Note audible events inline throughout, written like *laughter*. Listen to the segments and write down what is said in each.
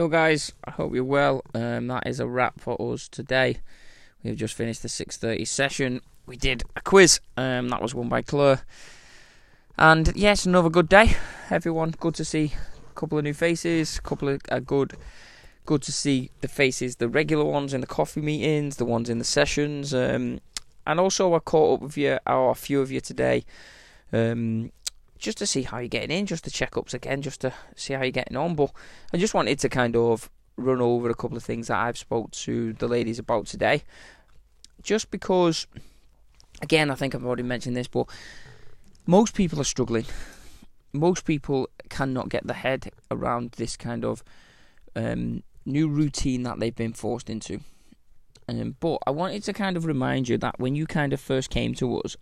Yo guys, I hope you're well. Um, that is a wrap for us today. We've just finished the 6:30 session. We did a quiz. Um, that was won by Claire. And yes, another good day. Everyone, good to see a couple of new faces. A couple of uh, good, good to see the faces, the regular ones in the coffee meetings, the ones in the sessions. Um, and also, I caught up with you, a few of you today. Um, just to see how you're getting in, just to check ups again, just to see how you're getting on. But I just wanted to kind of run over a couple of things that I've spoke to the ladies about today. Just because, again, I think I've already mentioned this, but most people are struggling. Most people cannot get the head around this kind of um, new routine that they've been forced into. Um, but I wanted to kind of remind you that when you kind of first came to us,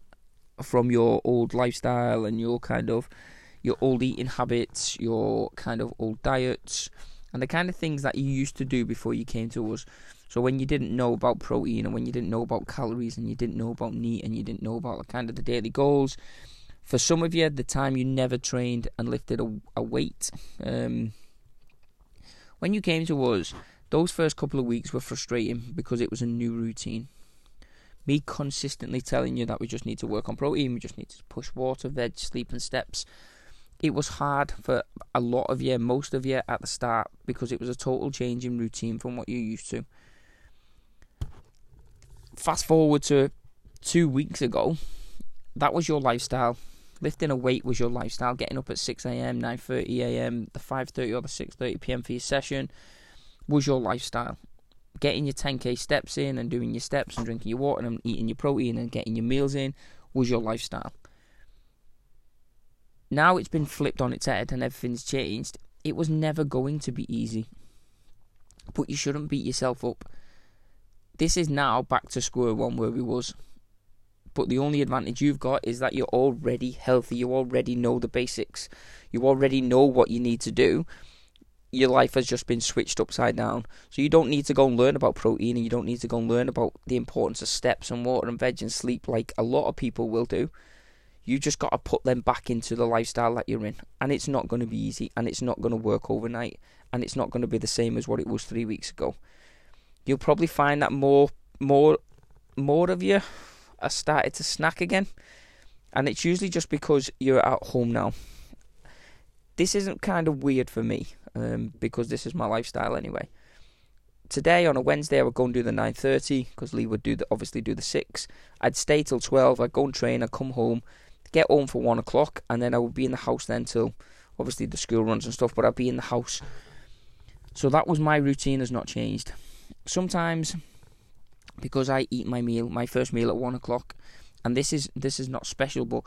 from your old lifestyle and your kind of your old eating habits, your kind of old diets, and the kind of things that you used to do before you came to us. So when you didn't know about protein and when you didn't know about calories and you didn't know about meat and you didn't know about the kind of the daily goals, for some of you, at the time you never trained and lifted a, a weight. Um, when you came to us, those first couple of weeks were frustrating because it was a new routine me consistently telling you that we just need to work on protein, we just need to push water, veg, sleep, and steps. It was hard for a lot of you, most of you at the start, because it was a total change in routine from what you're used to. Fast forward to two weeks ago, that was your lifestyle. Lifting a weight was your lifestyle. Getting up at 6 a.m., 9:30 a.m., the 5:30 or the 6:30 p.m. for your session was your lifestyle getting your 10k steps in and doing your steps and drinking your water and eating your protein and getting your meals in was your lifestyle. Now it's been flipped on its head and everything's changed. It was never going to be easy. But you shouldn't beat yourself up. This is now back to square one where we was. But the only advantage you've got is that you're already healthy. You already know the basics. You already know what you need to do your life has just been switched upside down. So you don't need to go and learn about protein and you don't need to go and learn about the importance of steps and water and veg and sleep like a lot of people will do. You just got to put them back into the lifestyle that you're in. And it's not going to be easy and it's not going to work overnight and it's not going to be the same as what it was 3 weeks ago. You'll probably find that more more more of you are started to snack again. And it's usually just because you're at home now. This isn't kind of weird for me um, because this is my lifestyle anyway. Today on a Wednesday, I would go and do the 9:30 because Lee would do the obviously do the six. I'd stay till 12. I'd go and train. I'd come home, get home for one o'clock, and then I would be in the house then till obviously the school runs and stuff. But I'd be in the house. So that was my routine has not changed. Sometimes because I eat my meal, my first meal at one o'clock, and this is this is not special, but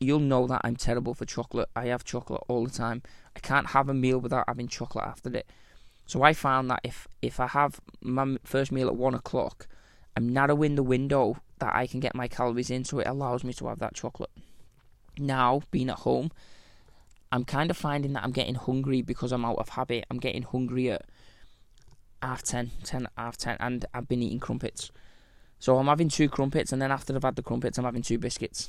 you'll know that I'm terrible for chocolate. I have chocolate all the time. I can't have a meal without having chocolate after it. So I found that if if I have my first meal at one o'clock, I'm narrowing the window that I can get my calories in, so it allows me to have that chocolate. Now, being at home, I'm kind of finding that I'm getting hungry because I'm out of habit. I'm getting hungry at half ten, ten, half ten, and I've been eating crumpets. So I'm having two crumpets, and then after I've had the crumpets, I'm having two biscuits.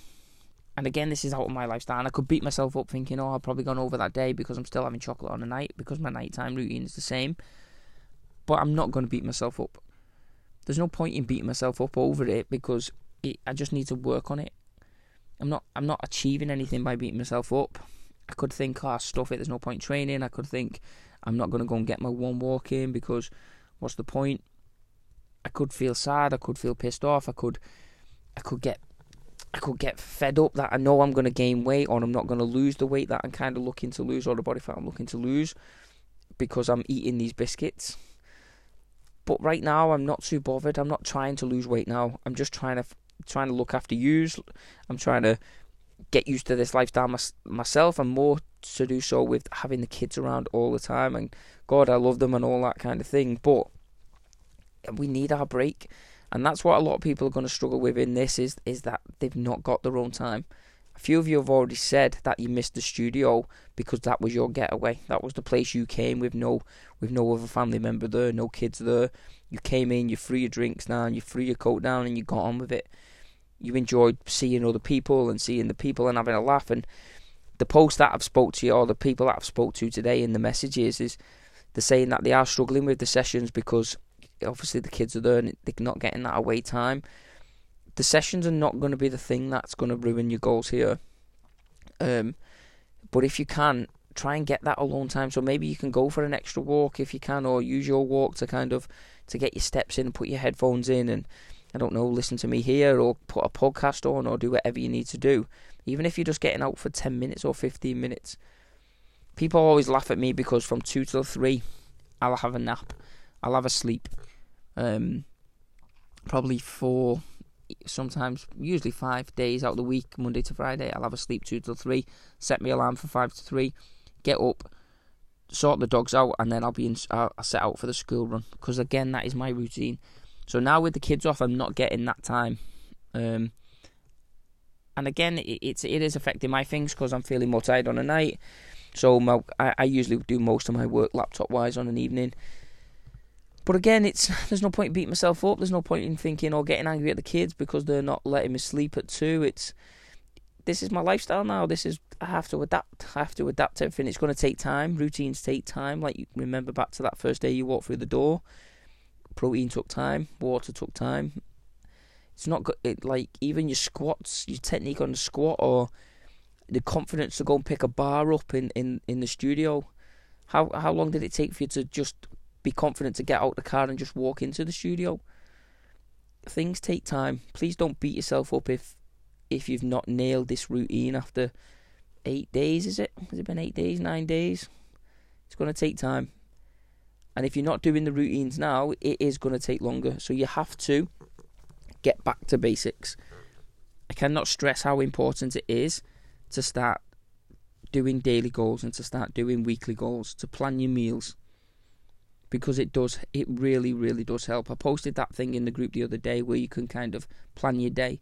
And again, this is out of my lifestyle. And I could beat myself up thinking, oh, I've probably gone over that day because I'm still having chocolate on a night because my nighttime routine is the same. But I'm not going to beat myself up. There's no point in beating myself up over it because it, I just need to work on it. I'm not I'm not achieving anything by beating myself up. I could think, oh, stuff it. There's no point training. I could think I'm not going to go and get my one walk in because what's the point? I could feel sad. I could feel pissed off. I could I could get I could get fed up that I know I'm going to gain weight or I'm not going to lose the weight that I'm kind of looking to lose or the body fat I'm looking to lose because I'm eating these biscuits. But right now, I'm not too bothered. I'm not trying to lose weight now. I'm just trying to trying to look after yous. I'm trying to get used to this lifestyle my, myself, and more to do so with having the kids around all the time. And God, I love them and all that kind of thing. But we need our break and that's what a lot of people are going to struggle with in this is is that they've not got their own time. A few of you have already said that you missed the studio because that was your getaway. That was the place you came with no with no other family member there, no kids there. You came in, you threw your drinks down, you threw your coat down, and you got on with it. You enjoyed seeing other people and seeing the people and having a laugh. And the post that I've spoke to you, or the people that I've spoke to today in the messages, is they're saying that they are struggling with the sessions because obviously the kids are there and they're not getting that away time. The sessions are not going to be the thing that's going to ruin your goals here. Um, but if you can, try and get that alone time. So maybe you can go for an extra walk if you can, or use your walk to kind of to get your steps in and put your headphones in and I don't know, listen to me here or put a podcast on or do whatever you need to do. Even if you're just getting out for 10 minutes or 15 minutes. People always laugh at me because from 2 till 3, I'll have a nap. I'll have a sleep. Um, probably four, sometimes, usually five days out of the week, Monday to Friday. I'll have a sleep 2 till 3, set my alarm for 5 to 3, get up, sort the dogs out, and then I'll be in, I'll set out for the school run. Because again, that is my routine. So now with the kids off, I'm not getting that time. Um, and again, it, it's it is affecting my things because I'm feeling more tired on a night. So my, I, I usually do most of my work laptop wise on an evening. But again, it's *laughs* there's no point in beating myself up. There's no point in thinking or getting angry at the kids because they're not letting me sleep at two. It's this is my lifestyle now. This is I have to adapt. I have to adapt everything. It's going to take time. Routines take time. Like you remember back to that first day you walked through the door protein took time, water took time. It's not good. It, like even your squats, your technique on the squat, or the confidence to go and pick a bar up in, in, in the studio. How how long did it take for you to just be confident to get out the car and just walk into the studio? Things take time. Please don't beat yourself up if if you've not nailed this routine after eight days. Is it? Has it been eight days? Nine days? It's going to take time. And if you're not doing the routines now, it is going to take longer. So you have to get back to basics. I cannot stress how important it is to start doing daily goals and to start doing weekly goals, to plan your meals. Because it does, it really, really does help. I posted that thing in the group the other day where you can kind of plan your day.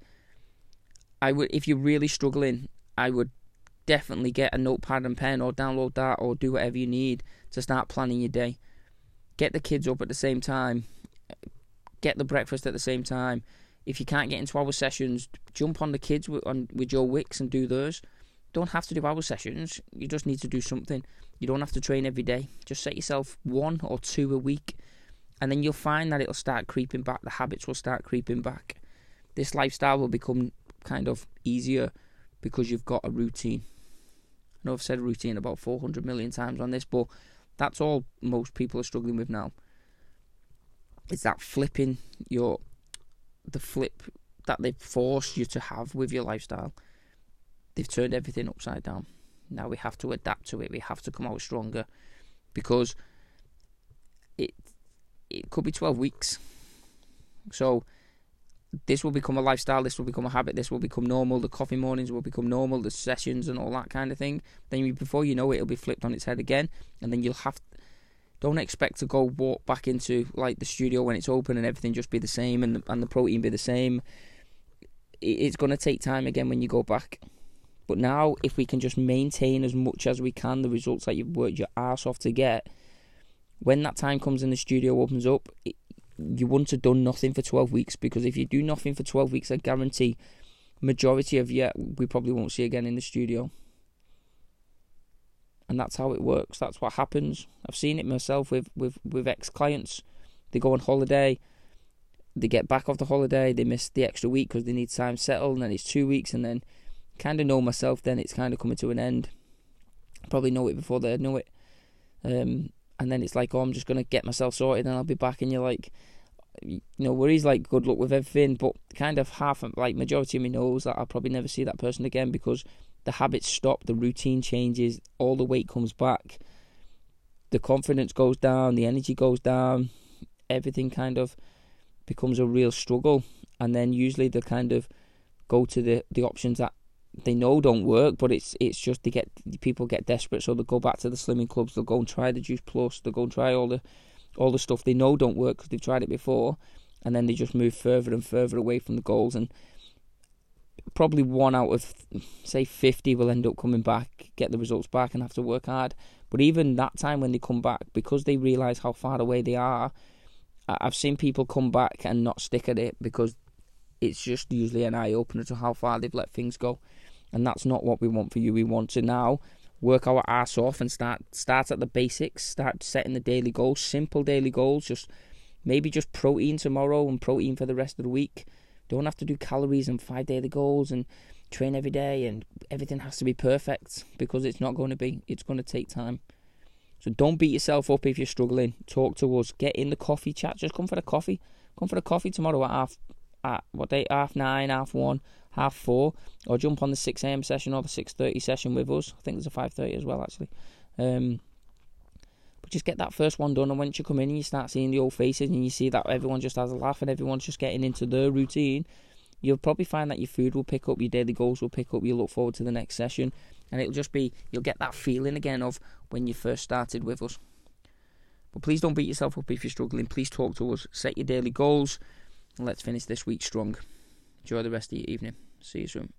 I would, if you're really struggling, I would definitely get a notepad and pen or download that or do whatever you need to start planning your day get the kids up at the same time, get the breakfast at the same time. If you can't get into our sessions, jump on the kids with, on, with Joe Wicks and do theirs. Don't have to do our sessions. You just need to do something. You don't have to train every day. Just set yourself one or two a week, and then you'll find that it'll start creeping back. The habits will start creeping back. This lifestyle will become kind of easier because you've got a routine. I know I've said routine about 400 million times on this, but that's all most people are struggling with now. It's that flipping your the flip that they've forced you to have with your lifestyle. They've turned everything upside down. Now we have to adapt to it. We have to come out stronger because it it could be 12 weeks. So this will become a lifestyle, this will become a habit, this will become normal, the coffee mornings will become normal, the sessions and all that kind of thing. Then before you know it, it'll be flipped on its head again, and then you'll have. Don't expect to go walk back into like the studio when it's open and everything just be the same and the, and the protein be the same. It's going to take time again when you go back. But now, if we can just maintain as much as we can the results that you've worked your ass off to get, when that time comes and the studio opens up, it, you wouldn't have done nothing for 12 weeks because if you do nothing for 12 weeks, I guarantee majority of you we probably won't see again in the studio. And that's how it works. That's what happens. I've seen it myself with, with, with ex clients. They go on holiday, they get back off the holiday, they miss the extra week because they need time settled, and then it's two weeks, and then kind of know myself, then it's kind of coming to an end. Probably know it before they know it. Um, and then it's like, oh, I'm just gonna get myself sorted, and I'll be back. And you're like, you know, where he's like, good luck with everything, but kind of half, like majority of me knows that I'll probably never see that person again because the habits stop, the routine changes, all the weight comes back, the confidence goes down, the energy goes down, everything kind of becomes a real struggle, and then usually they kind of go to the the options that they know don't work, but it's it's just they get people get desperate, so they go back to the slimming clubs. They'll go and try the Juice Plus. They'll go and try all the all the stuff they know don't work because they've tried it before, and then they just move further and further away from the goals. And probably one out of say fifty will end up coming back, get the results back, and have to work hard. But even that time when they come back, because they realise how far away they are, I've seen people come back and not stick at it because it's just usually an eye opener to how far they've let things go and that's not what we want for you. We want to now work our ass off and start start at the basics. Start setting the daily goals, simple daily goals. Just maybe just protein tomorrow and protein for the rest of the week. Don't have to do calories and five daily goals and train every day and everything has to be perfect because it's not going to be. It's going to take time. So don't beat yourself up if you're struggling. Talk to us. Get in the coffee chat. Just come for the coffee. Come for the coffee tomorrow at half at what day? Half nine, half one, half four, or jump on the six a.m. session or the six thirty session with us. I think there's a five thirty as well actually. Um, but just get that first one done, and once you come in and you start seeing the old faces and you see that everyone just has a laugh and everyone's just getting into their routine, you'll probably find that your food will pick up, your daily goals will pick up. You look forward to the next session, and it'll just be you'll get that feeling again of when you first started with us. But please don't beat yourself up if you're struggling. Please talk to us. Set your daily goals. Let's finish this week strong. Enjoy the rest of your evening. See you soon.